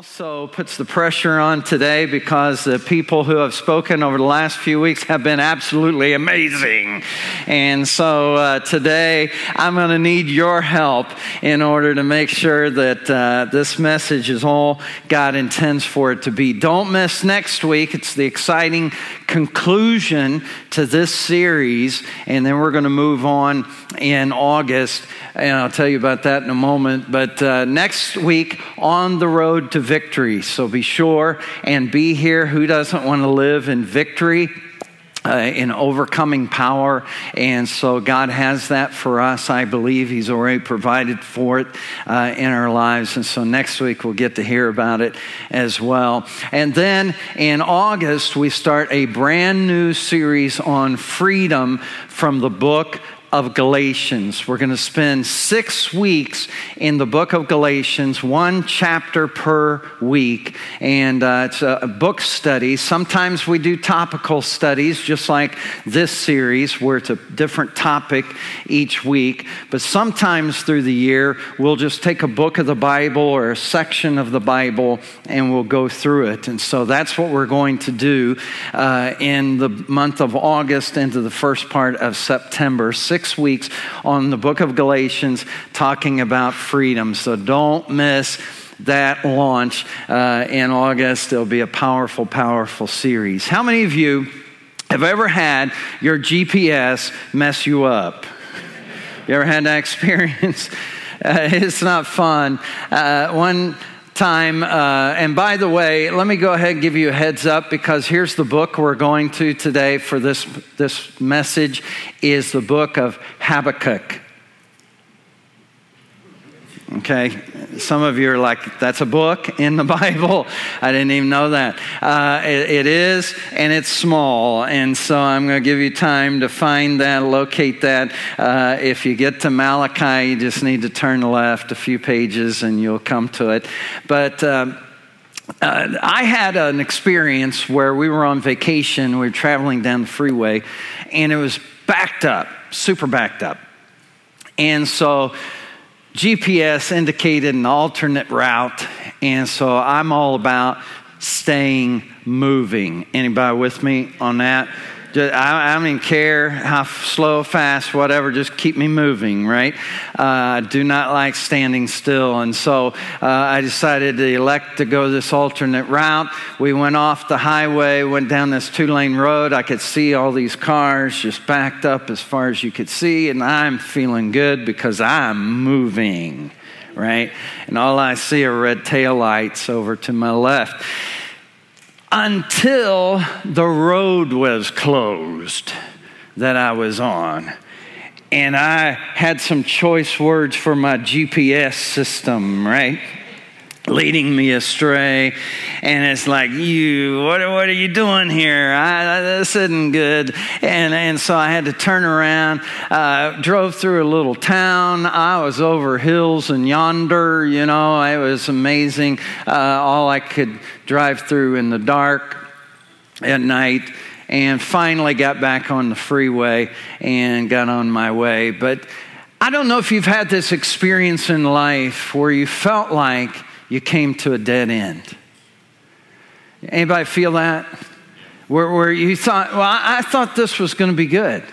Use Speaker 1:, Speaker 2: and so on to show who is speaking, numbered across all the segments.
Speaker 1: also puts the pressure on today because the people who have spoken over the last few weeks have been absolutely amazing. And so uh, today I'm going to need your help in order to make sure that uh, this message is all God intends for it to be. Don't miss next week. It's the exciting conclusion to this series. And then we're going to move on in August. And I'll tell you about that in a moment. But uh, next week, on the road to victory. So be sure and be here. Who doesn't want to live in victory? Uh, in overcoming power. And so God has that for us. I believe He's already provided for it uh, in our lives. And so next week we'll get to hear about it as well. And then in August, we start a brand new series on freedom from the book of Galatians. We're going to spend six weeks in the book of Galatians, one chapter per week. And uh, it's a book study. Sometimes we do topical studies, just like this series, where it's a different topic each week. But sometimes through the year, we'll just take a book of the Bible or a section of the Bible and we'll go through it. And so that's what we're going to do uh, in the month of August into the first part of September. Six six weeks on the book of Galatians talking about freedom. So don't miss that launch uh, in August. It'll be a powerful, powerful series. How many of you have ever had your GPS mess you up? You ever had that experience? Uh, it's not fun. Uh, one time. Uh, and by the way, let me go ahead and give you a heads up because here's the book we're going to today for this, this message is the book of Habakkuk. Okay, some of you are like, that's a book in the Bible. I didn't even know that. Uh, it, it is, and it's small. And so I'm going to give you time to find that, locate that. Uh, if you get to Malachi, you just need to turn left a few pages and you'll come to it. But. Uh, uh, I had an experience where we were on vacation. We were traveling down the freeway, and it was backed up, super backed up. And so GPS indicated an alternate route, and so I'm all about staying moving. Anybody with me on that? I, don't even care how slow, fast, whatever, just keep me moving, right? Uh, I do not like standing still. And so uh, I decided to elect to go this alternate route. We went off the highway, went down this two lane road. I could see all these cars just backed up as far as you could see, and I'm feeling good because I'm moving, right? And all I see are red tail lights over to my left until the road was closed that I was on. And I had some choice words for my GPS system, right? Leading me astray. And it's like, you, what, what are you doing here? I, this isn't good. And, and so I had to turn around, uh, drove through a little town. I was over hills and yonder, you know, it was amazing. Uh, all I could drive through in the dark at night and finally got back on the freeway and got on my way. But I don't know if you've had this experience in life where you felt like you came to a dead end. Anybody feel that? Where, where you thought, well, I, thought this was going to be good.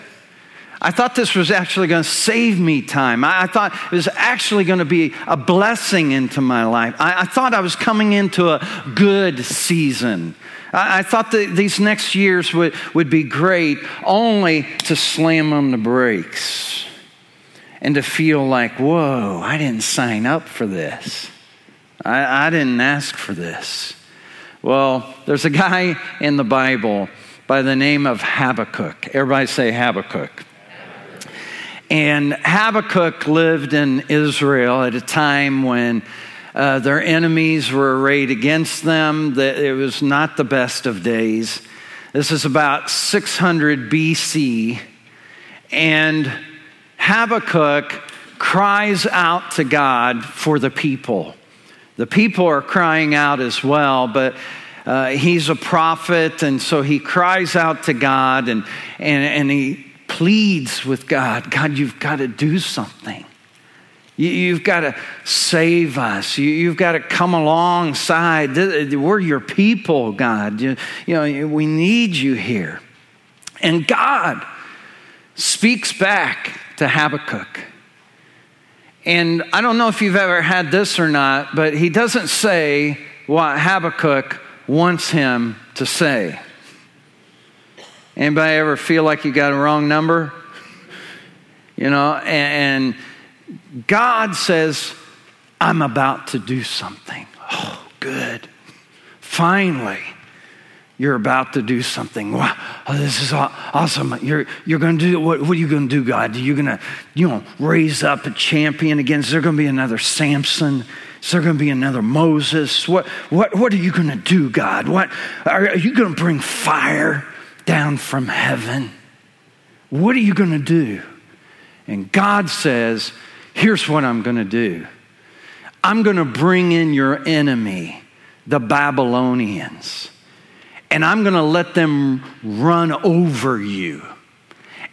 Speaker 1: I thought this was actually going to save me time. I, I, thought it was actually going to be a blessing into my life. I, I thought I was coming into a good season. I, I thought that these next years would, would be great, only to slam on the brakes and to feel like, whoa, I didn't sign up for this. I, I didn't ask for this. Well, there's a guy in the Bible by the name of Habakkuk. Everybody say Habakkuk. And Habakkuk lived in Israel at a time when uh, their enemies were arrayed against them. That it was not the best of days. This is about 600 BC. And Habakkuk cries out to God for the people. The people are crying out as well, but uh, he's a prophet, and so he cries out to God and, and, and he pleads with God God, you've got to do something. You, have got to save us. You, have got to come alongside. We're your people, God. You, you know, we need you here. And God speaks back to Habakkuk. And I don't know if you've ever had this or not, but he doesn't say what Habakkuk wants him to say. Anybody ever feel like you got a wrong number? You know, and, God says, I'm about to do something. Oh, good. Finally, you're about to do something. Wow, oh, this is awesome. You're, you're going to do, what, what are you going to do, God? Are You're going to, you know, raise up a champion against, is there going to be another Samson? Is there going to be another Moses? What, what, what are you going to do, God? What, are, are you going to bring fire down from heaven? What are you going to do? And God says, Here's what I'm going to do I'm going to bring in your enemy, the Babylonians, and I'm going to let them run over you.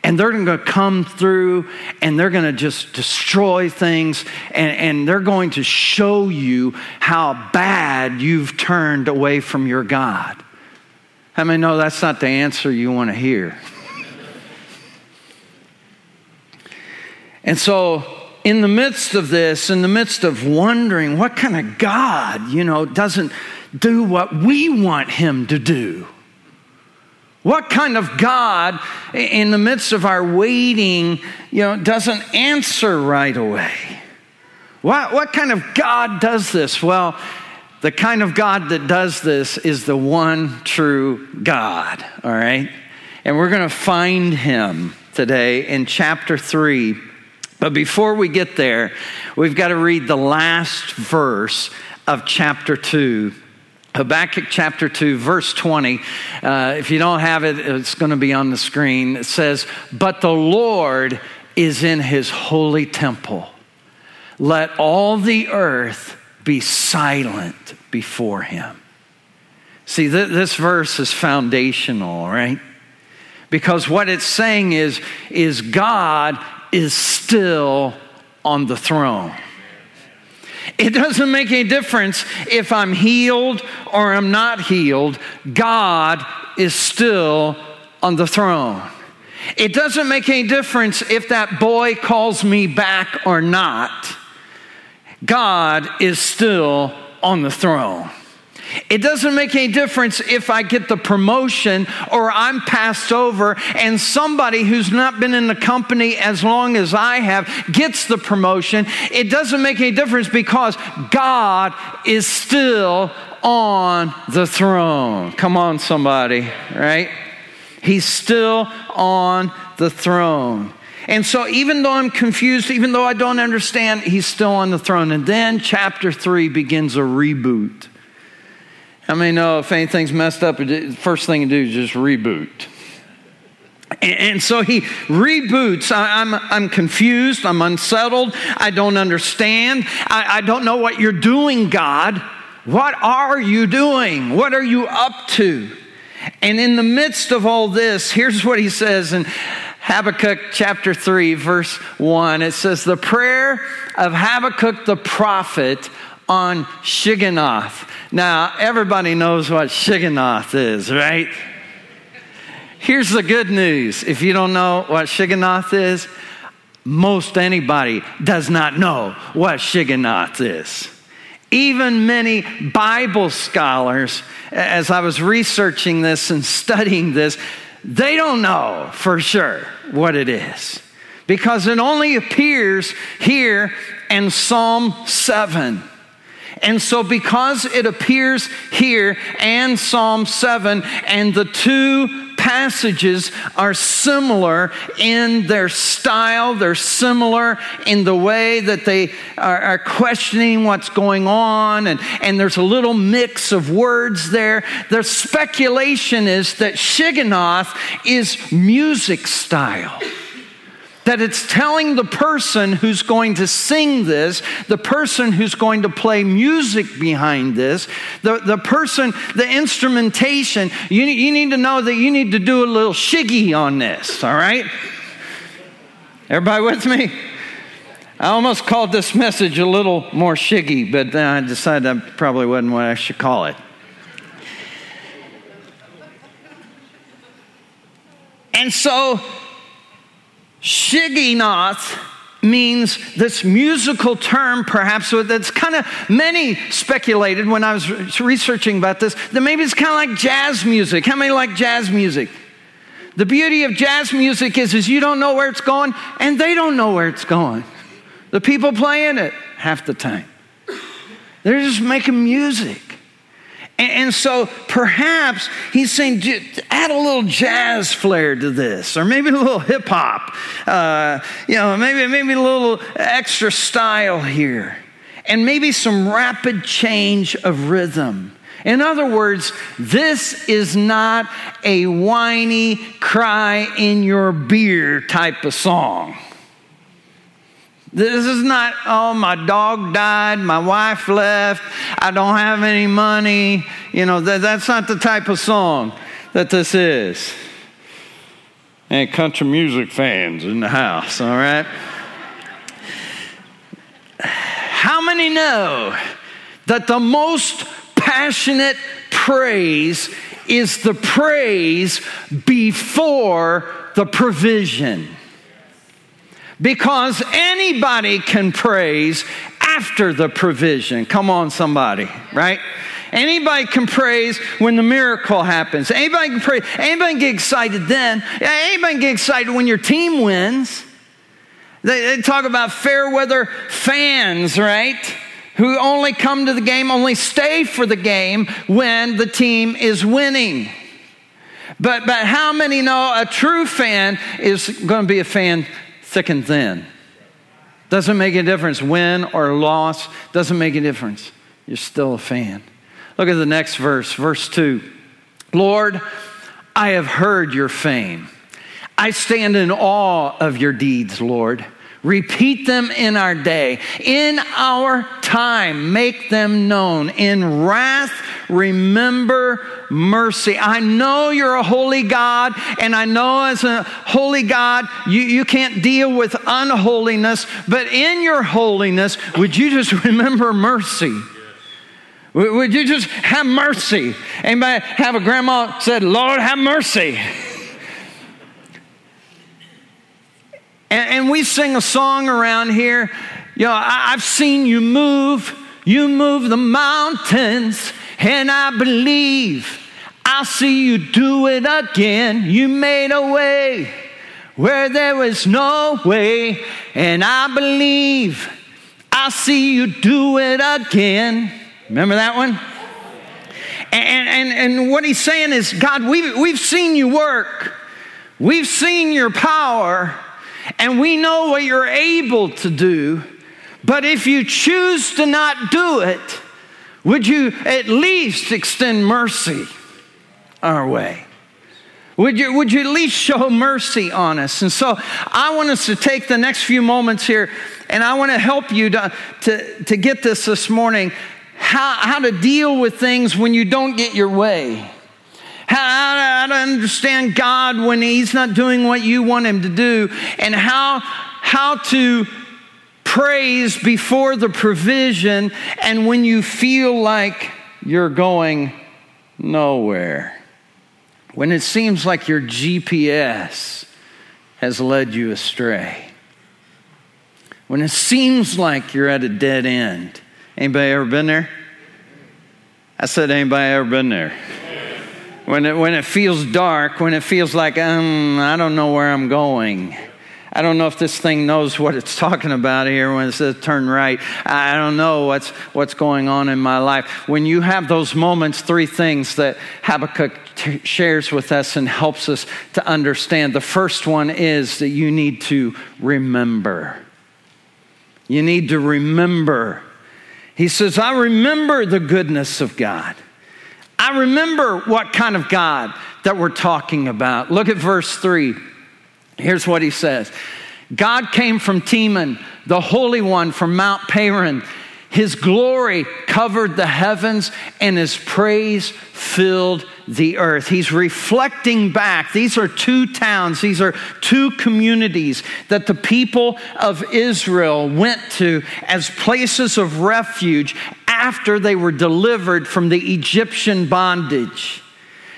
Speaker 1: And they're going to come through and they're going to just destroy things and, and they're going to show you how bad you've turned away from your God. I mean, no, that's not the answer you want to hear? And so, in the midst of this, in the midst of wondering what kind of God, you know, doesn't do what we want him to do. What kind of God, in the midst of our waiting, you know, doesn't answer right away? What, what kind of God does this? Well, the kind of God that does this is the one true God, all right? And we're going to find him today in chapter 3 but before we get there, we've got to read the last verse of chapter 2. Habakkuk chapter 2, verse 20. Uh, if you don't have it, it's going to be on the screen. It says, But the Lord is in his holy temple. Let all the earth be silent before him. See, th- this verse is foundational, right? Because what it's saying is, is God is still on the throne. It doesn't make any difference if I'm healed or I'm not healed, God is still on the throne. It doesn't make any difference if that boy calls me back or not, God is still on the throne. It doesn't make any difference if I get the promotion or I'm passed over and somebody who's not been in the company as long as I have gets the promotion. It doesn't make any difference because God is still on the throne. Come on, somebody, right? He's still on the throne. And so, even though I'm confused, even though I don't understand, he's still on the throne. And then chapter three begins a reboot. How many know if anything's messed up, the first thing to do is just reboot? And so he reboots. I'm, I'm confused. I'm unsettled. I don't understand. I, I don't know what you're doing, God. What are you doing? What are you up to? And in the midst of all this, here's what he says in Habakkuk chapter 3, verse 1. It says, The prayer of Habakkuk the prophet on Shigionoth. Now, everybody knows what Shigionoth is, right? Here's the good news. If you don't know what Shigionoth is, most anybody does not know what Shigionoth is. Even many Bible scholars, as I was researching this and studying this, they don't know for sure what it is because it only appears here in Psalm 7. And so, because it appears here and Psalm 7, and the two passages are similar in their style, they're similar in the way that they are, are, questioning what's going on, and, and there's a little mix of words there. The speculation is that Shigionoth is music style that it's telling the person who's going to sing this, the person who's going to play music behind this, the, the person, the instrumentation, you, you need to know that you need to do a little shiggy on this, all right? Everybody with me? I almost called this message a little more shiggy, but then I decided that probably wasn't what I should call it. And so, Shigionoth means this musical term, perhaps, that's kind of many speculated when I was researching about this, that maybe it's kind of like jazz music. How many like jazz music? The beauty of jazz music is, is you don't know where it's going, and they don't know where it's going. The people playing it half the time. They're just making music. And, so perhaps he's saying, add a little jazz flair to this, or maybe a little hip hop, uh, you know, maybe, maybe a little extra style here, and maybe some rapid change of rhythm. In other words, this is not a whiny, cry in your beer type of song. This is not, oh, my dog died, my wife left, I don't have any money. You know, that, that's not the type of song that this is. And country music fans in the house, all right? How many know that the most passionate praise is the praise before the provision? Because anybody can praise after the provision. Come on, somebody, right? Anybody can praise when the miracle happens. Anybody can praise. Anybody can get excited then. Anybody can get excited when your team wins. They, they talk about fair weather fans, right? Who only come to the game, only stay for the game when the team is winning. But, but how many know a true fan is going to be a fan thick and thin. Doesn't make a difference. Win or loss, doesn't make a difference. You're still a fan. Look at the next verse, verse 2. Lord, I have heard your fame. I stand in awe of your deeds, Lord. Repeat them in our day. In our time, make them known. In wrath, remember mercy. I know you're a holy God, and I know as a holy God, you, you can't deal with unholiness, but in your holiness, would you just remember mercy? Would you just have mercy? Anybody have a grandma said, Lord, have mercy? And, and we sing a song around here. You know, I, I've seen you move. You move the mountains, and I believe I'll see you do it again. You made a way where there was no way, and I believe I'll see you do it again. Remember that one? And, and, and what he's saying is, God, we've, we've seen you work. We've seen your power and we know what you're able to do. But if you choose to not do it, would you at least extend mercy our way? Would you, would you at least show mercy on us? And so I want us to take the next few moments here and I want to help you to, to, to get this this morning how, how to deal with things when you don't get your way how, to understand God when He's not doing what you want Him to do, and how, how to praise before the provision and when you feel like you're going nowhere. When it seems like your GPS has led you astray. When it seems like you're at a dead end. Anybody ever been there? I said, anybody ever been there? When it, when it feels dark, when it feels like, um, I don't know where I'm going. I don't know if this thing knows what it's talking about here when it says turn right. I don't know what's, what's going on in my life. When you have those moments, three things that Habakkuk t- shares with us and helps us to understand. The first one is that you need to remember. You need to remember. He says, I remember the goodness of God. I remember what kind of God that we're talking about. Look at verse 3. Here's what he says God came from Teman, the Holy One from Mount Paran. His glory covered the heavens, and his praise filled the earth. He's reflecting back. These are two towns, these are two communities that the people of Israel went to as places of refuge after they were delivered from the Egyptian bondage.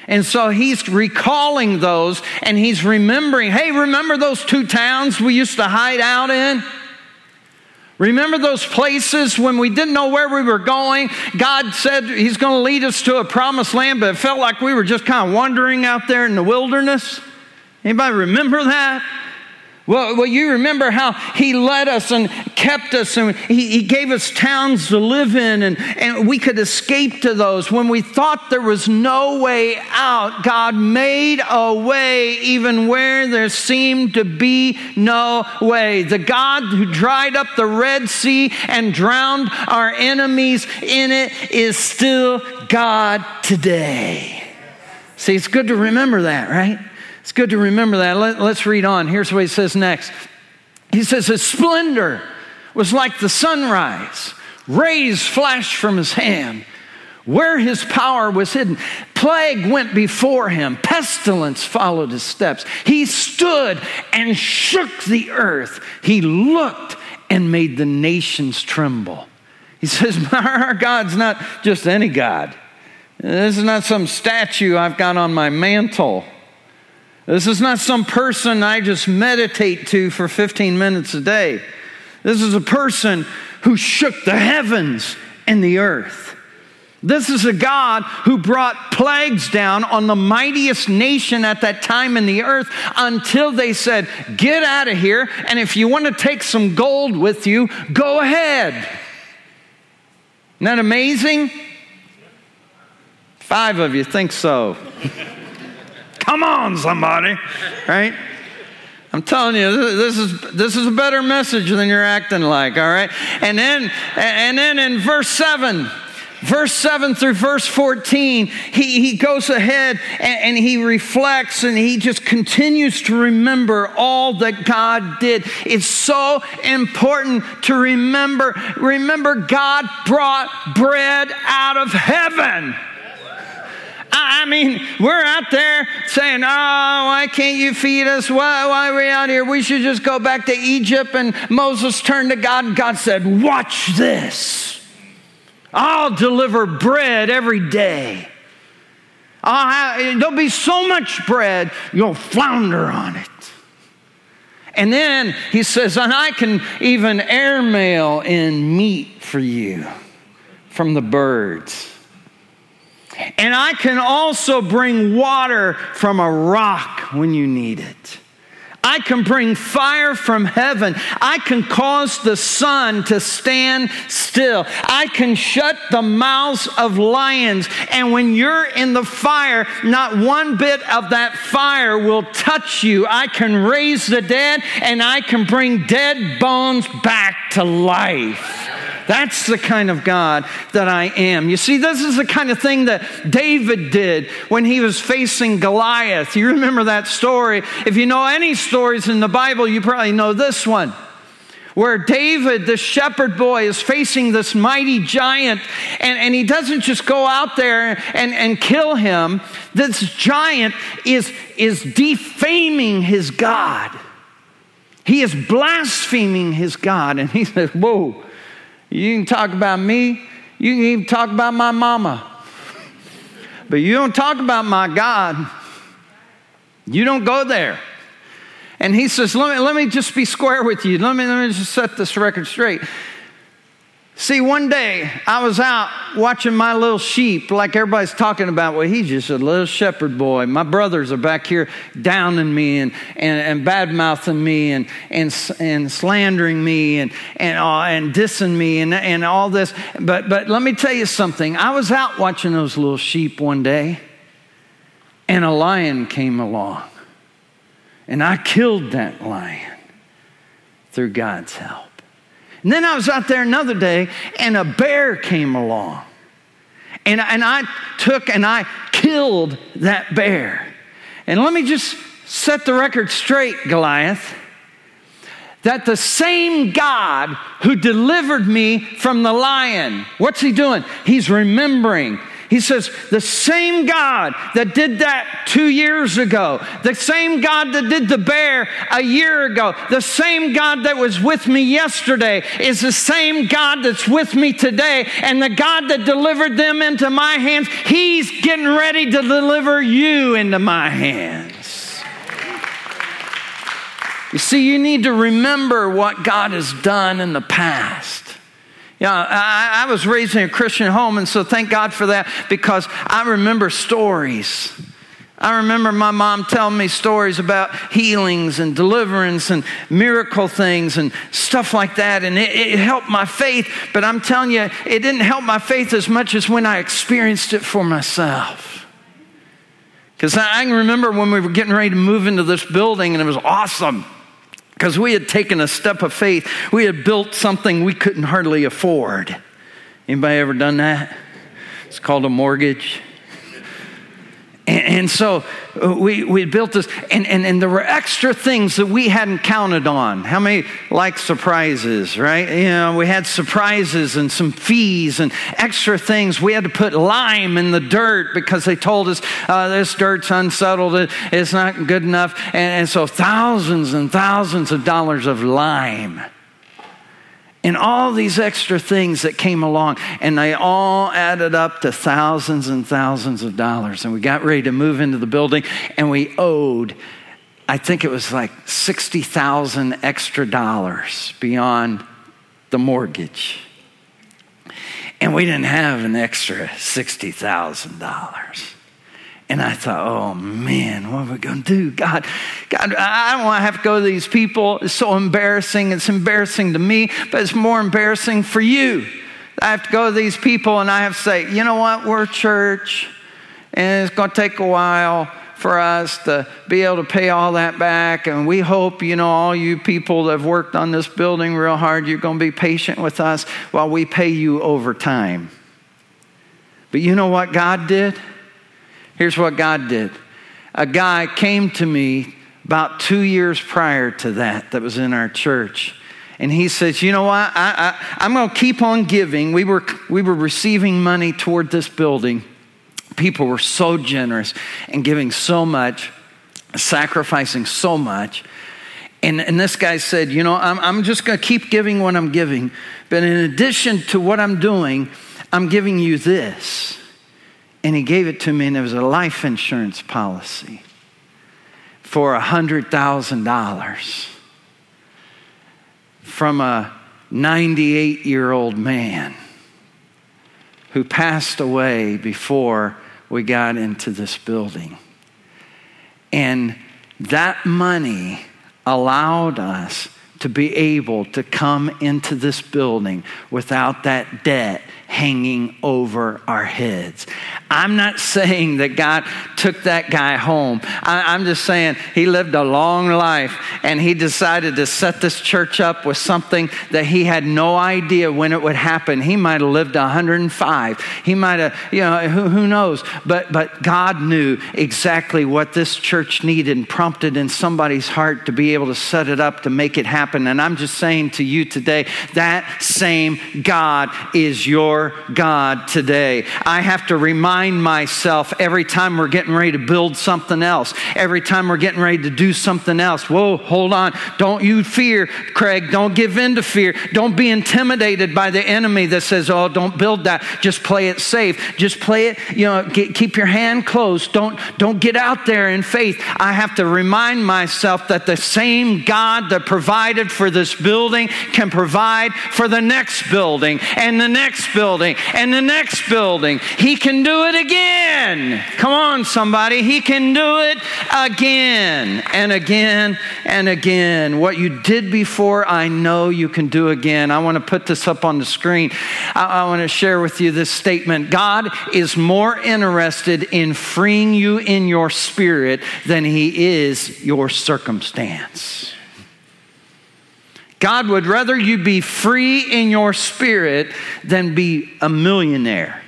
Speaker 1: And so he's recalling those and he's remembering hey, remember those two towns we used to hide out in? Remember those places when we didn't know where we were going? God said He's going to lead us to a promised land, but it felt like we were just kind of wandering out there in the wilderness. Anybody remember that? Well, well, you remember how he led us and kept us, and he, he gave us towns to live in, and, and we could escape to those. When we thought there was no way out, God made a way even where there seemed to be no way. The God who dried up the Red Sea and drowned our enemies in it is still God today. See, it's good to remember that, right? It's good to remember that. Let, us read on. Here's what he says next. He says, His splendor was like the sunrise, rays flashed from his hand. Where his power was hidden, plague went before him, pestilence followed his steps. He stood and shook the earth. He looked and made the nations tremble. He says, Our God's not just any God. This is not some statue I've got on my mantle. This is not some person I just meditate to for 15 minutes a day. This is a person who shook the heavens and the earth. This is a God who brought plagues down on the mightiest nation at that time in the earth until they said, Get out of here, and if you want to take some gold with you, go ahead. Isn't that amazing? Five of you think so. Come on, somebody, right? I'm telling you, this is this is a better message than you're acting like, all right? And then and then in verse 7, verse 7 through verse 14, he, he goes ahead and, and, he reflects and he just continues to remember all that God did. It's so important to remember. Remember, God brought bread out of heaven. I mean, we're out there saying, Oh, why can't you feed us? Why, why are we out here? We should just go back to Egypt. And Moses turned to God, and God said, Watch this. I'll deliver bread every day. Have, there'll be so much bread, you'll flounder on it. And then he says, And I can even airmail in meat for you from the birds. And I can also bring water from a rock when you need it. I can bring fire from heaven. I can cause the sun to stand still. I can shut the mouths of lions. And when you're in the fire, not one bit of that fire will touch you. I can raise the dead and I can bring dead bones back to life. That's the kind of God that I am. You see, this is the kind of thing that David did when he was facing Goliath. You remember that story. If you know any stories in the Bible, you probably know this one where David, the shepherd boy, is facing this mighty giant, and, and he doesn't just go out there and, and kill him. This giant is, is defaming his God. He is blaspheming his God. And he says, Whoa, you can talk about me, you can even talk about my mama. But you don't talk about my God. You don't go there. And he says, let me, let me just be square with you. Let me, let me just set this record straight. See, one day I was out watching my little sheep, like everybody's talking about. Well, he's just a little shepherd boy. My brothers are back here downing me and, and, and bad mouthing me and, and, and slandering me and, and, uh, and dissing me and, and all this. But, but let me tell you something. I was out watching those little sheep one day, and a lion came along. And I killed that lion through God's help. And then I was out there another day and a bear came along. And, and I took and I killed that bear. And let me just set the record straight, Goliath, that the same God who delivered me from the lion, what's he doing? He's remembering He says, the same God that did that two years ago, the same God that did the bear a year ago, the same God that was with me yesterday is the same God that's with me today. And the God that delivered them into my hands, He's getting ready to deliver you into my hands. You see, you need to remember what God has done in the past. Yeah, I, I, was raised in a Christian home, and so thank God for that because I remember stories. I remember my mom telling me stories about healings and deliverance and miracle things and stuff like that, and it, it helped my faith. But I'm telling you, it didn't help my faith as much as when I experienced it for myself. Because I can remember when we were getting ready to move into this building, and it was awesome. Because we had taken a step of faith. We had built something we couldn't hardly afford. Anybody ever done that? It's called a mortgage. And, so uh, we, we built this, and, and, and there were extra things that we hadn't counted on. How many like surprises, right? You know, we had surprises and some fees and extra things. We had to put lime in the dirt because they told us uh, this dirt's unsettled, it's not good enough. And, and so thousands and thousands of dollars of lime and all these extra things that came along, and they all added up to thousands and thousands of dollars. And we got ready to move into the building, and we owed, I think it was like 60,000 extra dollars beyond the mortgage. And we didn't have an extra $60,000. And I thought, oh man, what are we going to do? God, God, I don't want to have to go to these people. It's so embarrassing. It's embarrassing to me, but it's more embarrassing for you. I have to go to these people and I have to say, you know what? We're church and it's going to take a while for us to be able to pay all that back. And we hope, you know, all you people that have worked on this building real hard, you're going to be patient with us while we pay you over time. But you know what God did? Here's what God did a guy came to me about two years prior to that, that was in our church. And he says, You know what? I, I'm going to keep on giving. We were, we were receiving money toward this building. People were so generous and giving so much, sacrificing so much. And, and this guy said, You know, I'm, I'm just going to keep giving what I'm giving. But in addition to what I'm doing, I'm giving you this. And he gave it to me, and it was a life insurance policy for $100,000 from a 98 year old man who passed away before we got into this building. And that money allowed us to be able to come into this building without that debt hanging over our heads. I'm not saying that God took that guy home. I, am just saying he lived a long life and he decided to set this church up with something that he had no idea when it would happen. He might have lived 105. He might have, you know, who, who knows? But, but God knew exactly what this church needed and prompted in somebody's heart to be able to set it up to make it happen. And I'm just saying to you today that same God is your your God today. I have to remind myself every time we're getting ready to build something else, every time we're getting ready to do something else. Whoa, hold on. Don't you fear, Craig. Don't give in to fear. Don't be intimidated by the enemy that says, oh, don't build that. Just play it safe. Just play it, you know, get, keep your hand closed. Don't, don't get out there in faith. I have to remind myself that the same God that provided for this building can provide for the next building and the next building building and the next building. He can do it again. Come on, somebody. He can do it again and again and again. What you did before, I know you can do again. I want to put this up on the screen. I, I want to share with you this statement God is more interested in freeing you in your spirit than he is your circumstance. God would rather you be free in your spirit than be a millionaire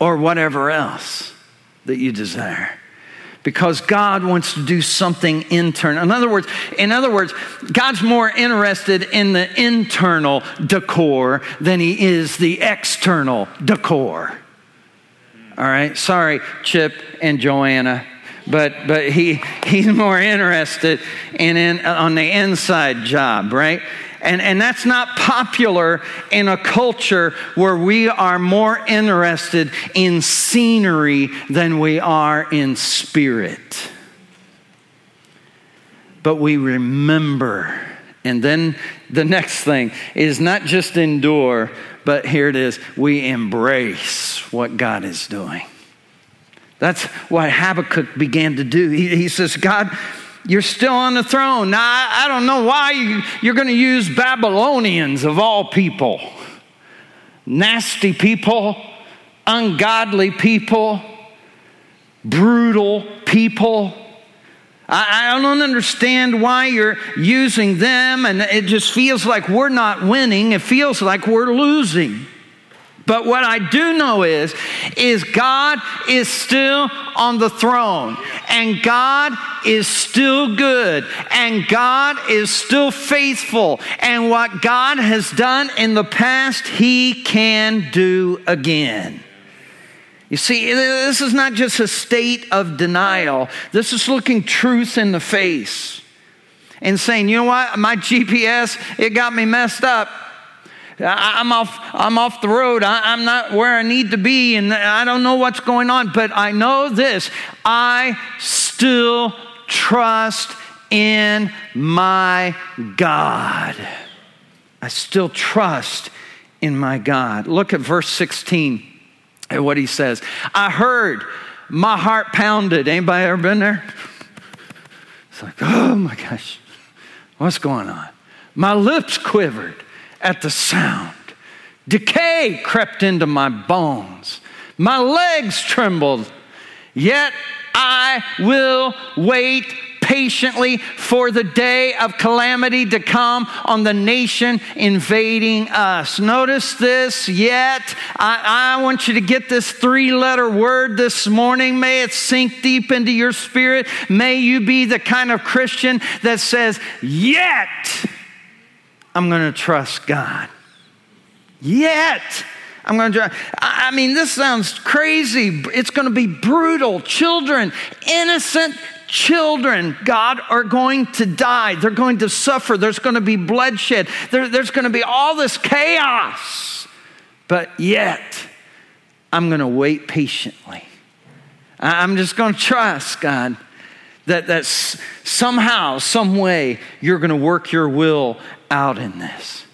Speaker 1: or whatever else that you desire because God wants to do something internal. In other words, in other words, God's more interested in the internal decor than he is the external decor. All right. Sorry, Chip and Joanna. But, but he, he's more interested in, in on the inside job, right? And, and that's not popular in a culture where we are more interested in scenery than we are in spirit. But we remember. And then the next thing is not just endure, but here it is we embrace what God is doing. That's what Habakkuk began to do. He, he says, God, you're still on the throne. Now, I, I don't know why you, you're going to use Babylonians of all people. Nasty people, ungodly people, brutal people. I, I don't understand why you're using them, and it just feels like we're not winning. It feels like we're losing. But what I do know is, is God is still on the throne, and God is still good, and God is still faithful, and what God has done in the past, He can do again. You see, this is not just a state of denial. This is looking truth in the face and saying, you know what, my GPS, it got me messed up. I'm off, I'm off the road. I, am not where I need to be, and I don't know what's going on. But I know this I still trust in my God. I still trust in my God. Look at verse 16 at what he says. I heard my heart pounded. Anybody ever been there? It's like, oh my gosh, what's going on? My lips quivered at the sound. Decay crept into my bones. My legs trembled. Yet I will wait patiently for the day of calamity to come on the nation invading us. Notice this yet. I, I want you to get this three letter word this morning. May it sink deep into your spirit. May you be the kind of Christian that says, Yet. I'm going to trust God. Yet, I'm going to. I mean, this sounds crazy. It's going to be brutal. Children, innocent children, God, are going to die. They're going to suffer. There's going to be bloodshed. There, there's going to be all this chaos. But yet, I'm going to wait patiently. I'm just going to trust God that, that somehow, some way, you're going to work your will out in this.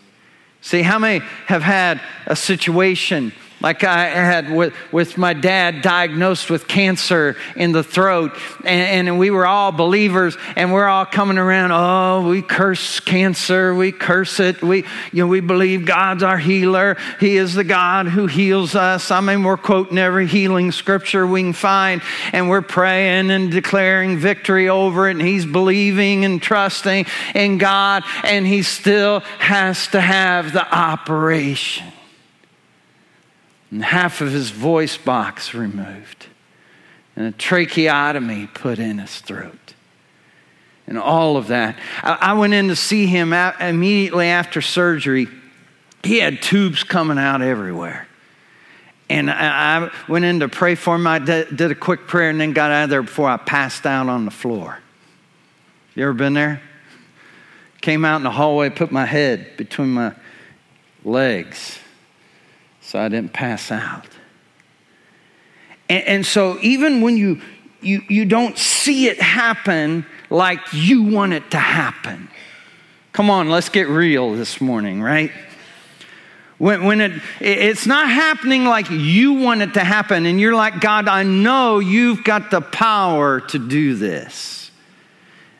Speaker 1: See, how many have had a situation like I had with, with my dad diagnosed with cancer in the throat, and, and, we were all believers, and we're all coming around. Oh, we curse cancer, we curse it. We, you know, we believe God's our healer. He is the God who heals us. I mean, we're quoting every healing scripture we can find, and we're praying and declaring victory over it. And he's believing and trusting in God, and he still has to have the operation and half of his voice box removed, and a tracheotomy put in his throat, and all of that. I, went in to see him immediately after surgery. He had tubes coming out everywhere. And I went in to pray for him. I did a quick prayer and then got out of there before I passed out on the floor. You ever been there? Came out in the hallway, put my head between my legs so I didn't pass out. And, and, so even when you, you, you don't see it happen like you want it to happen, come on, let's get real this morning, right? When, when it, it's not happening like you want it to happen, and you're like, God, I know you've got the power to do this.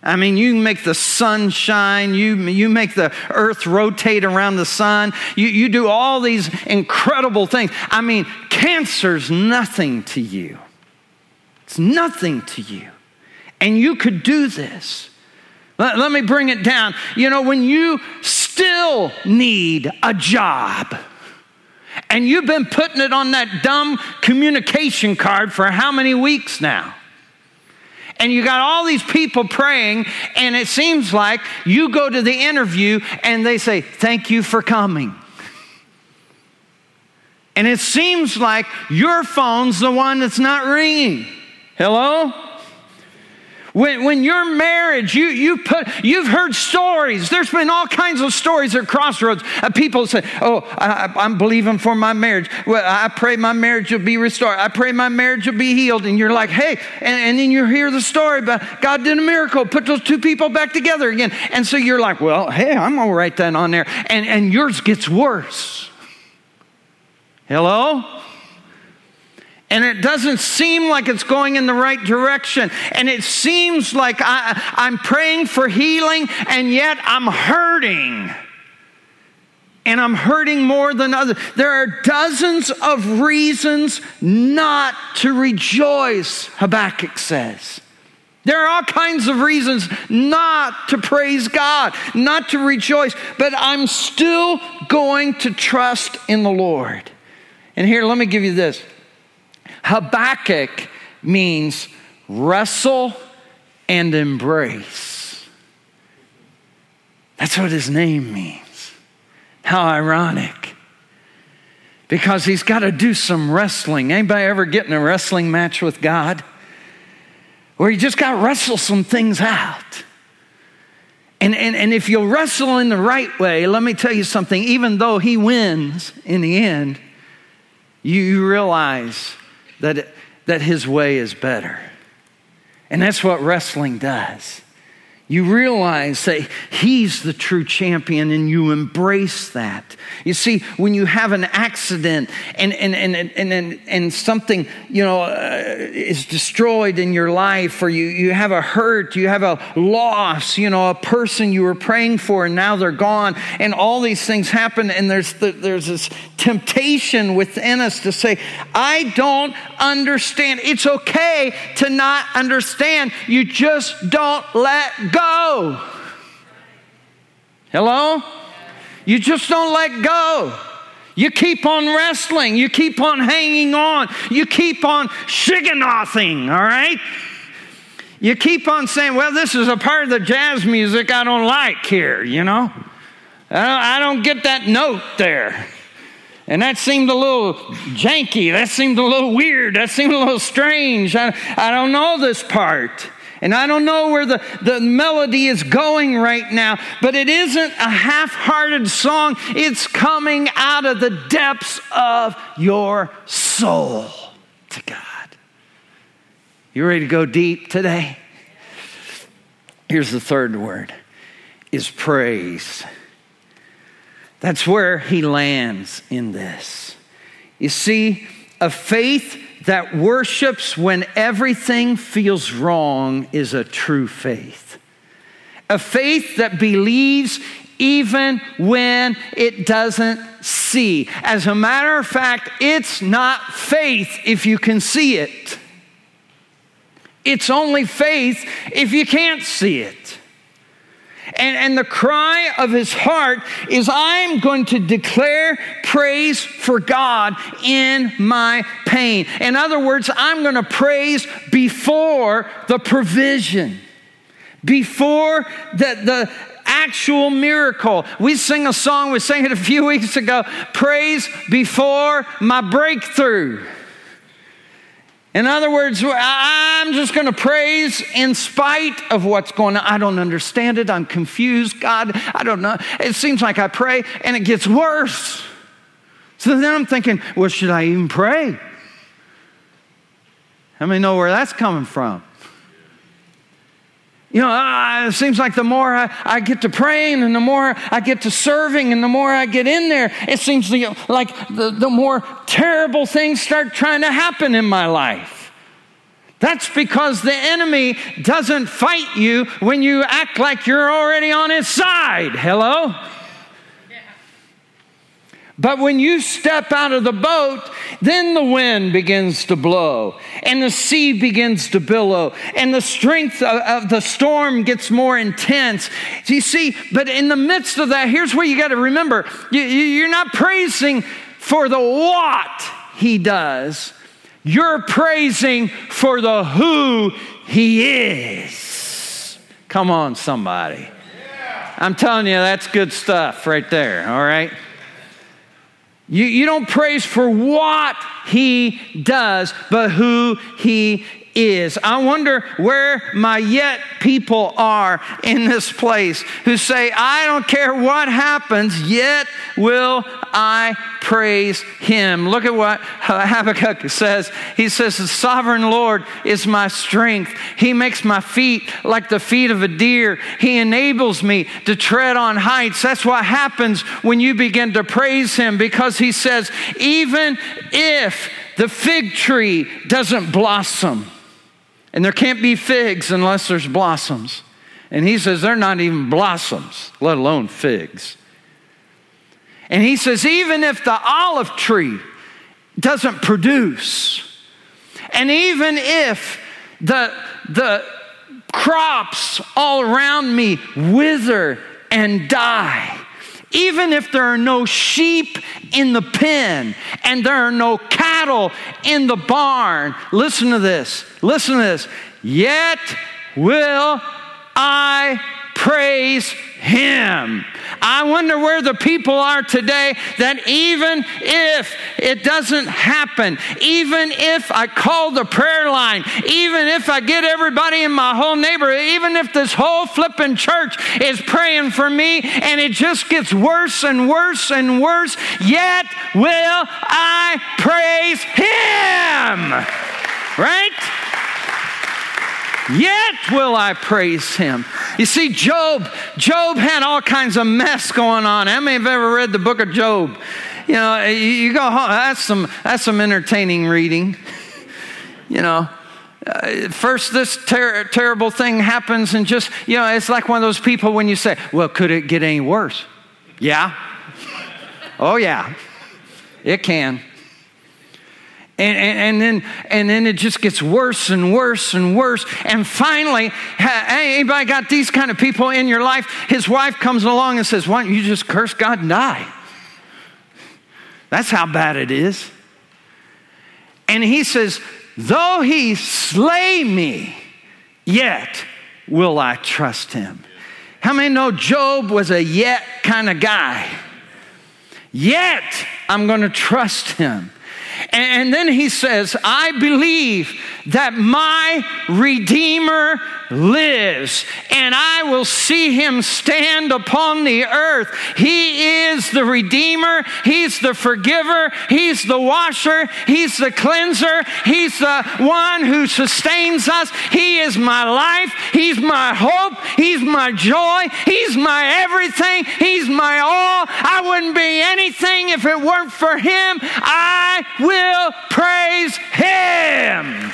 Speaker 1: I mean, you make the sun shine, you, you make the earth rotate around the sun, you, you do all these incredible things. I mean, cancer's nothing to you. It's nothing to you. And you could do this. Let, let me bring it down. You know, when you still need a job, and you've been putting it on that dumb communication card for how many weeks now? And you got all these people praying, and it seems like you go to the interview and they say, Thank you for coming. And it seems like your phone's the one that's not ringing. Hello? When, when your marriage, you, you put, you've heard stories. There's been all kinds of stories at Crossroads. People say, Oh, I, I'm believing for my marriage. Well, I pray my marriage will be restored. I pray my marriage will be healed. And you're like, Hey, and, and then you hear the story about God did a miracle, put those two people back together again. And so you're like, Well, hey, I'm going to write that on there. And, and yours gets worse. Hello? And it doesn't seem like it's going in the right direction. And it seems like I, am praying for healing, and yet I'm hurting. And I'm hurting more than others. There are dozens of reasons not to rejoice, Habakkuk says. There are all kinds of reasons not to praise God, not to rejoice, but I'm still going to trust in the Lord. And here, let me give you this Habakkuk means wrestle and embrace. That's what his name means. How ironic. Because he's got to do some wrestling. Anybody ever get in a wrestling match with God? Where you just got to wrestle some things out. And, and, and if you wrestle in the right way, let me tell you something, even though he wins in the end, you, you realize that, that his way is better. And that's what wrestling does. You realize that he's the true champion and you embrace that. You see, when you have an accident and, and, and, and, and, and something, you know, uh, is destroyed in your life or you, you have a hurt, you have a loss, you know, a person you were praying for and now they're gone and all these things happen and there's, the, there's this temptation within us to say, I don't understand. It's okay to not understand. You just don't let go. Hello? You just don't let go. You keep on wrestling. You keep on hanging on. You keep on shiganothing, all right? You keep on saying, well, this is a part of the jazz music I don't like here, you know? I don't get that note there. And that seemed a little janky. That seemed a little weird. That seemed a little strange. I, I don't know this part. And I don't know where the, the melody is going right now, but it isn't a half hearted song. It's coming out of the depths of your soul to God. You ready to go deep today? Here's the third word is praise. That's where he lands in this. You see, a faith that worships when everything feels wrong is a true faith. A faith that believes even when it doesn't see. As a matter of fact, it's not faith if you can see it. It's only faith if you can't see it. And, and the cry of his heart is I'm going to declare praise for God in my pain. In other words, I'm going to praise before the provision, before the, the actual miracle. We sing a song, we sang it a few weeks ago praise before my breakthrough. In other words, I'm just going to praise in spite of what's going on. I don't understand it. I'm confused. God, I don't know. It seems like I pray and it gets worse. So then I'm thinking, well, should I even pray? How many know where that's coming from? You know, uh, it seems like the more I, I, get to praying and the more I get to serving and the more I get in there, it seems like the, the more terrible things start trying to happen in my life. That's because the enemy doesn't fight you when you act like you're already on his side. Hello? But when you step out of the boat, then the wind begins to blow and the sea begins to billow and the strength of, of the storm gets more intense. You see, but in the midst of that, here's what you got to remember you, you're not praising for the what he does, you're praising for the who he is. Come on, somebody. I'm telling you, that's good stuff right there, all right? You, you don't praise for what he does, but who he is. I wonder where my yet people are in this place who say, I don't care what happens, yet will I praise him. Look at what Habakkuk says. He says, The sovereign Lord is my strength. He makes my feet like the feet of a deer. He enables me to tread on heights. That's what happens when you begin to praise him because he says, Even if the fig tree doesn't blossom, and there can't be figs unless there's blossoms. And he says they're not even blossoms, let alone figs. And he says, even if the olive tree doesn't produce, and even if the, the crops all around me wither and die, even if there are no sheep in the pen and there are no cattle in the barn, listen to this, listen to this. Yet will I praise him. I wonder where the people are today that even if it doesn't happen, even if I call the prayer line, even if I get everybody in my whole neighborhood, even if this whole flipping church is praying for me and it just gets worse and worse and worse, yet will I praise him. Right? Yet will I praise him. You see, Job, Job had all kinds of mess going on. How many have ever read the book of Job? You know, you go that's some, that's some entertaining reading. You know, uh, first this ter- terrible thing happens, and just, you know, it's like one of those people when you say, well, could it get any worse? Yeah. oh, yeah. It can. And, and, and, then, and then it just gets worse and worse and worse. And finally, hey, anybody got these kind of people in your life? His wife comes along and says, Why don't you just curse God and die? That's how bad it is. And he says, Though he slay me, yet will I trust him. How many know Job was a yet kind of guy? Yet I'm going to trust him. And then he says, I believe that my Redeemer lives, and I will see him stand upon the earth. He is the Redeemer, he's the forgiver, he's the washer, he's the cleanser, he's the one who sustains us. He is my life, he's my hope, he's my joy, he's my everything, he's my all. I wouldn't be anything if it weren't for him. I will praise him.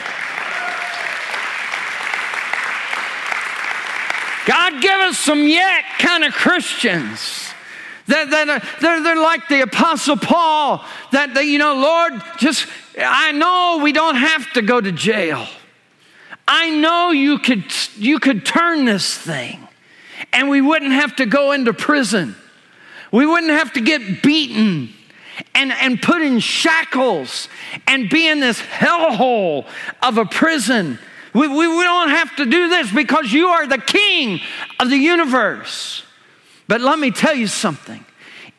Speaker 1: God, give us some yet kind of Christians. That, that are, they're, they're like the Apostle Paul, that, that, you know, Lord, just, I know we don't have to go to jail. I know you could, you could turn this thing and we wouldn't have to go into prison. We wouldn't have to get beaten and, and put in shackles and be in this hellhole of a prison we, we, we don't have to do this because you are the king of the universe. But let me tell you something.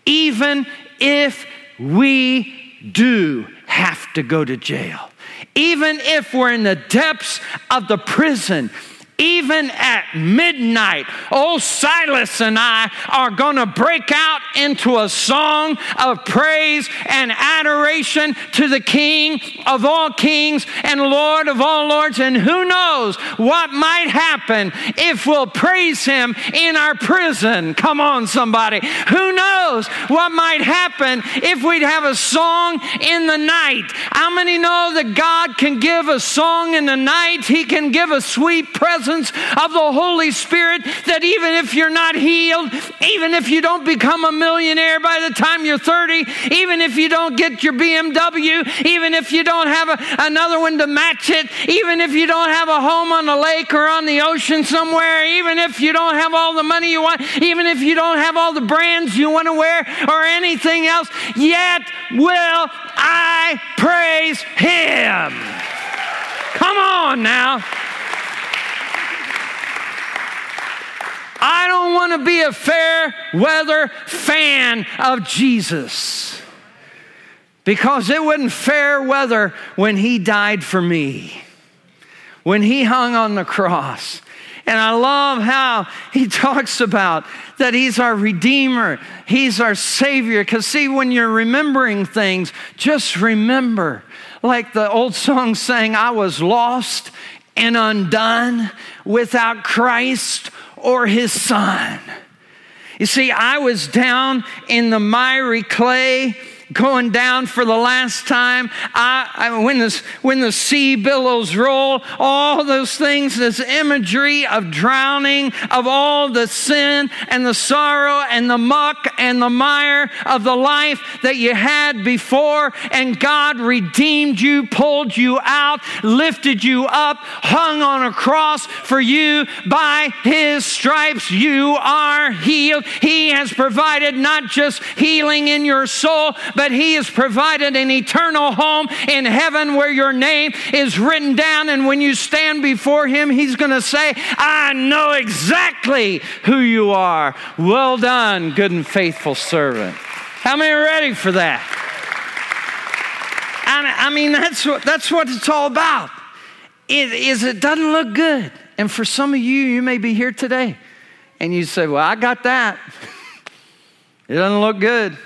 Speaker 1: Even if we do have to go to jail, even if we're in the depths of the prison, even at midnight, old Silas and I are going to break out into a song of praise and adoration to the King of all kings and Lord of all lords. And who knows what might happen if we'll praise Him in our prison? Come on, somebody. Who knows what might happen if we'd have a song in the night? How many know that God can give a song in the night? He can give a sweet presence presence of the Holy Spirit that even if you're not healed, even if you don't become a millionaire by the time you're 30, even if you don't get your BMW, even if you don't have a, another one to match it, even if you don't have a home on the lake or on the ocean somewhere, even if you don't have all the money you want, even if you don't have all the brands you want to wear or anything else, yet will I praise Him. Come on now. I don't want to be a fair weather fan of Jesus. because it wasn't fair weather when he died for me, when he hung on the cross. And I love how he talks about that he's our Redeemer, he's our Savior. Because, see, when you're remembering things, just remember, like the old song saying, I was lost and undone without Christ or his Son. You see, I was down in the miry clay going down for the last time. I, I, when, this, when the sea billows roll, all those things, this imagery of drowning, of all the sin and the sorrow and the muck and the mire of the life that you had before, and God redeemed you, pulled you out, lifted you up, hung on a cross for you. By his stripes, you are healed. He has provided not just healing in your soul, but but He has provided an eternal home in heaven where your name is written down. And when you stand before Him, He's going to say, I know exactly who you are. Well done, good and faithful servant. How many are ready for that? I mean, that's what, that's what it's all about. It, is it doesn't look good. And for some of you, you may be here today and you say, Well, I got that. It doesn't look good.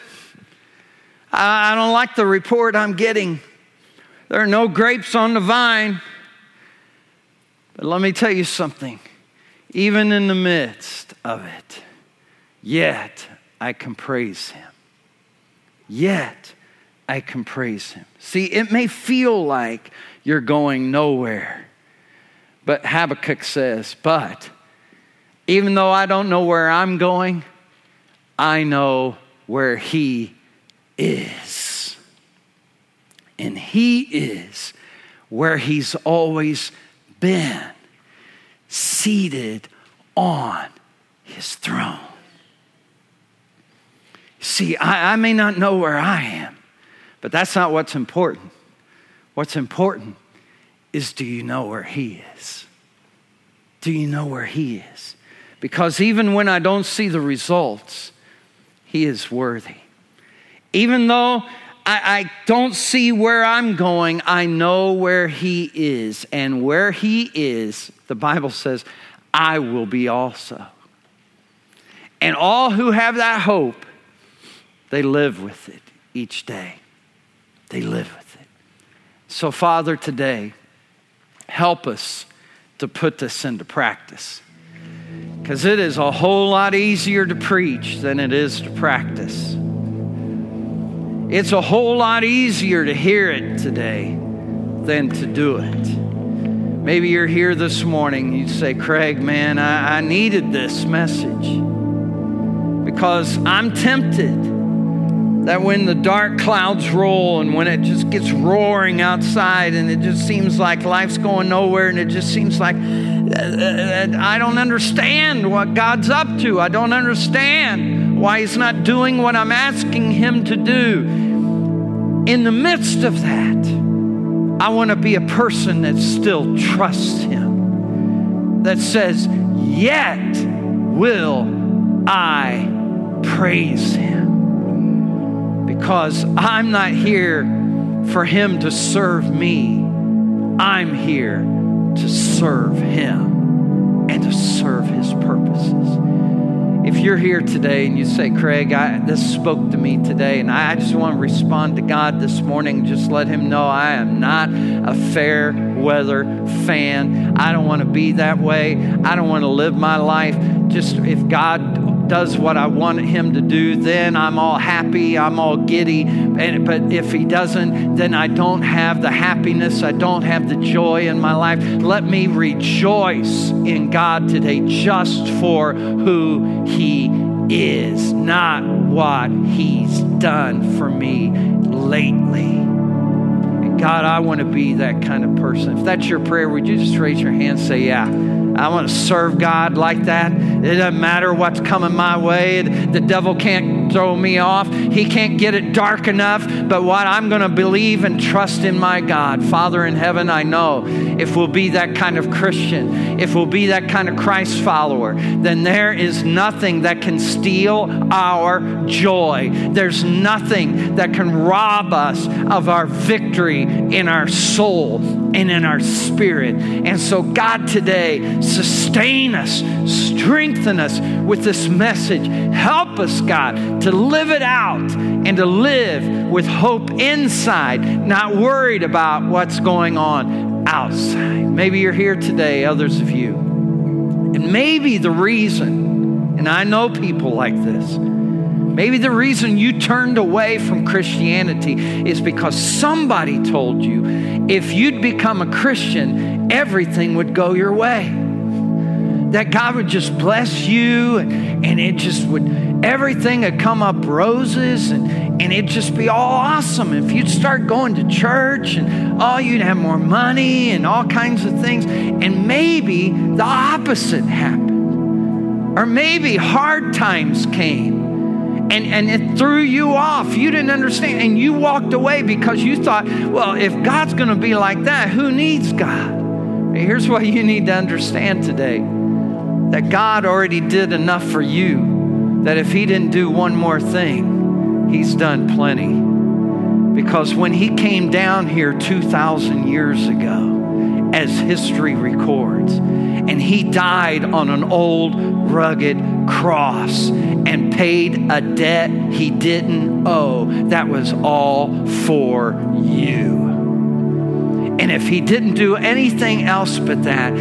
Speaker 1: I don't like the report I'm getting. There are no grapes on the vine. But let me tell you something. Even in the midst of it, yet I can praise him. Yet I can praise him. See, it may feel like you're going nowhere. But Habakkuk says, But even though I don't know where I'm going, I know where he is. And He is where He's always been, seated on His throne. See, I, I may not know where I am, but that's not what's important. What's important is do you know where He is? Do you know where He is? Because even when I don't see the results, He is worthy. Even though I, I, don't see where I'm going, I know where He is. And where He is, the Bible says, I will be also. And all who have that hope, they live with it each day. They live with it. So, Father, today, help us to put this into practice. Because it is a whole lot easier to preach than it is to practice. It's a whole lot easier to hear it today than to do it. Maybe you're here this morning, you say, Craig, man, I, I needed this message because I'm tempted that when the dark clouds roll and when it just gets roaring outside and it just seems like life's going nowhere and it just seems like uh, uh, I don't understand what God's up to. I don't understand why he's not doing what I'm asking him to do. In the midst of that, I want to be a person that still trusts him, that says, Yet will I praise him. Because I'm not here for him to serve me, I'm here to serve him and to serve his purposes. If you're here today and you say, Craig, I, this spoke to me today, and I just want to respond to God this morning, just let Him know I am not a fair weather fan. I don't want to be that way. I don't want to live my life just if God does what I want him to do, then I'm all happy, I'm all giddy. And, but if he doesn't, then I don't have the happiness, I don't have the joy in my life. Let me rejoice in God today just for who he is, not what he's done for me lately. And God, I want to be that kind of person. If that's your prayer, would you just raise your hand and say, Yeah, I want to serve God like that. It doesn't matter what's coming my way. The devil can't throw me off. He can't get it dark enough. But what I'm going to believe and trust in my God. Father in heaven, I know if we'll be that kind of Christian, if we'll be that kind of Christ follower, then there is nothing that can steal our joy. There's nothing that can rob us of our victory in our soul and in our spirit. And so, God, today, sustain us, strengthen us with this message. Help us, God, to live it out and to live with hope inside, not worried about what's going on outside. Maybe you're here today, others of you. And maybe the reason, and I know people like this, Maybe the reason you turned away from Christianity is because somebody told you if you'd become a Christian, everything would go your way. That God would just bless you and, it just would, everything would come up roses and, and it'd just be all awesome. If you'd start going to church and oh, you'd have more money and all kinds of things. And maybe the opposite happened. Or maybe hard times came and, and it threw you off. You didn't understand. And you walked away because you thought, well, if God's going to be like that, who needs God? Here's what you need to understand today that God already did enough for you that if He didn't do one more thing, He's done plenty. Because when He came down here 2,000 years ago, as history records, and He died on an old, rugged cross and paid a debt he didn't owe. That was all for you. And if he didn't do anything else but that,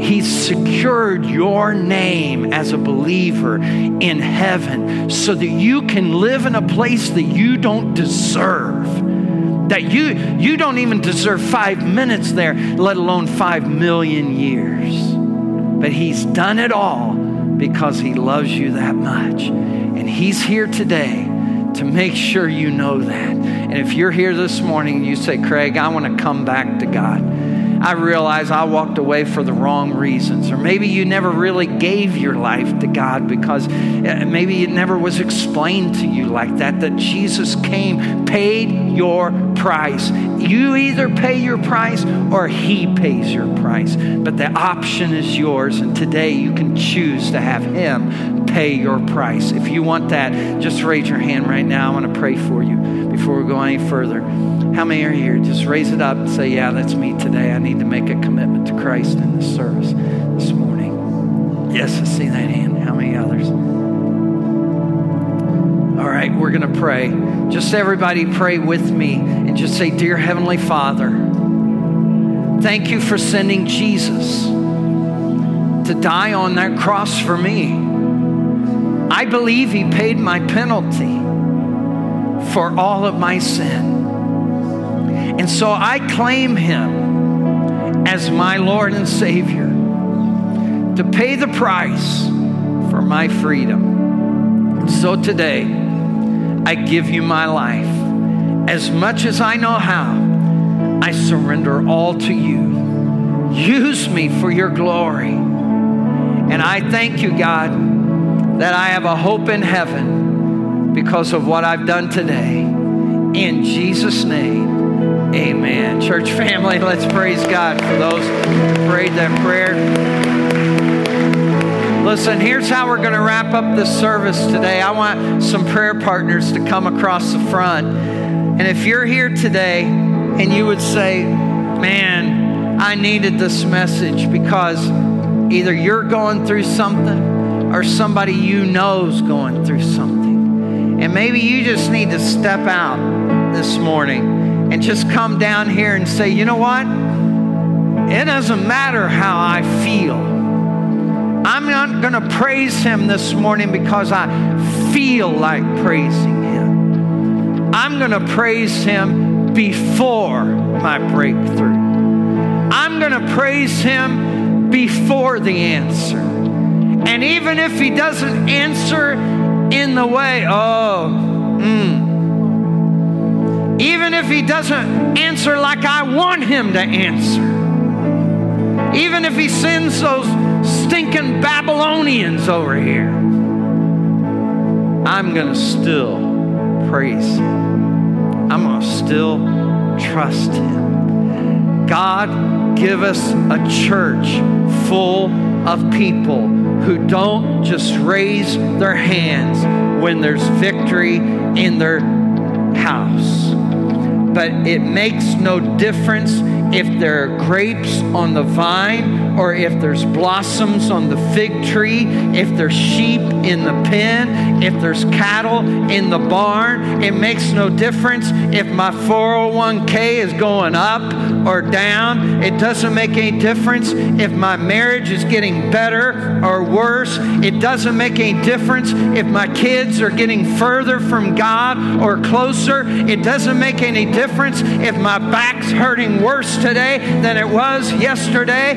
Speaker 1: he secured your name as a believer in heaven so that you can live in a place that you don't deserve. That you, you don't even deserve five minutes there, let alone five million years. But he's done it all because He loves you that much. And He's here today to make sure you know that. And if you're here this morning and you say, Craig, I want to come back to God. I realize I walked away for the wrong reasons. Or maybe you never really gave your life to God because uh, maybe it never was explained to you like that, that Jesus came, paid your price. You either pay your price or He pays your price. But the option is yours, and today you can choose to have Him pay your price. If you want that, just raise your hand right now. I want to pray for you before we go any further. How many are here? Just raise it up and say, Yeah, that's me today. I need to make a commitment to Christ in this service this morning. Yes, I see that hand. How many others? All right, we're going to pray. Just everybody pray with me and just say, Dear Heavenly Father, thank you for sending Jesus to die on that cross for me. I believe He paid my penalty for all of my sin. And so I claim him as my Lord and Savior to pay the price for my freedom. And so today, I give you my life. As much as I know how, I surrender all to you. Use me for your glory. And I thank you, God, that I have a hope in heaven because of what I've done today. In Jesus' name. Amen. Church family, let's praise God for those who prayed that prayer. Listen, here's how we're going to wrap up this service today. I want some prayer partners to come across the front. And if you're here today and you would say, Man, I needed this message because either you're going through something or somebody you know is going through something. And maybe you just need to step out this morning and just come down here and say, you know what? It doesn't matter how I feel. I'm not going to praise him this morning because I feel like praising him. I'm going to praise him before my breakthrough. I'm going to praise him before the answer. And even if he doesn't answer in the way, oh, mm, even if he doesn't answer like I want him to answer, even if he sends those stinking Babylonians over here, I'm going to still praise Him. I'm going to still trust Him. God, give us a church full of people who don't just raise their hands when there's victory in their house. But it makes no difference if there are grapes on the vine or if there's blossoms on the fig tree, if there's sheep in the pen, if there's cattle in the barn. It makes no difference if my 401k is going up or down. It doesn't make any difference if my marriage is getting better or worse. It doesn't make any difference if my kids are getting further from God or closer. It doesn't make any difference if my back's hurting worse today than it was yesterday.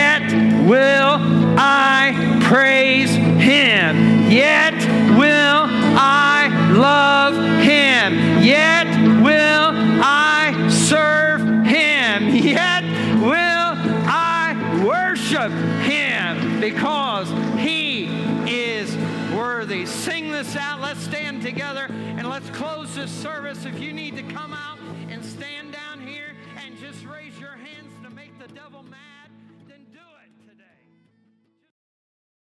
Speaker 1: Yet will I praise Him. Yet will I love Him. Yet will I serve Him. Yet will I worship Him because He is worthy. Sing this out. Let's stand together and let's close this service. If you need to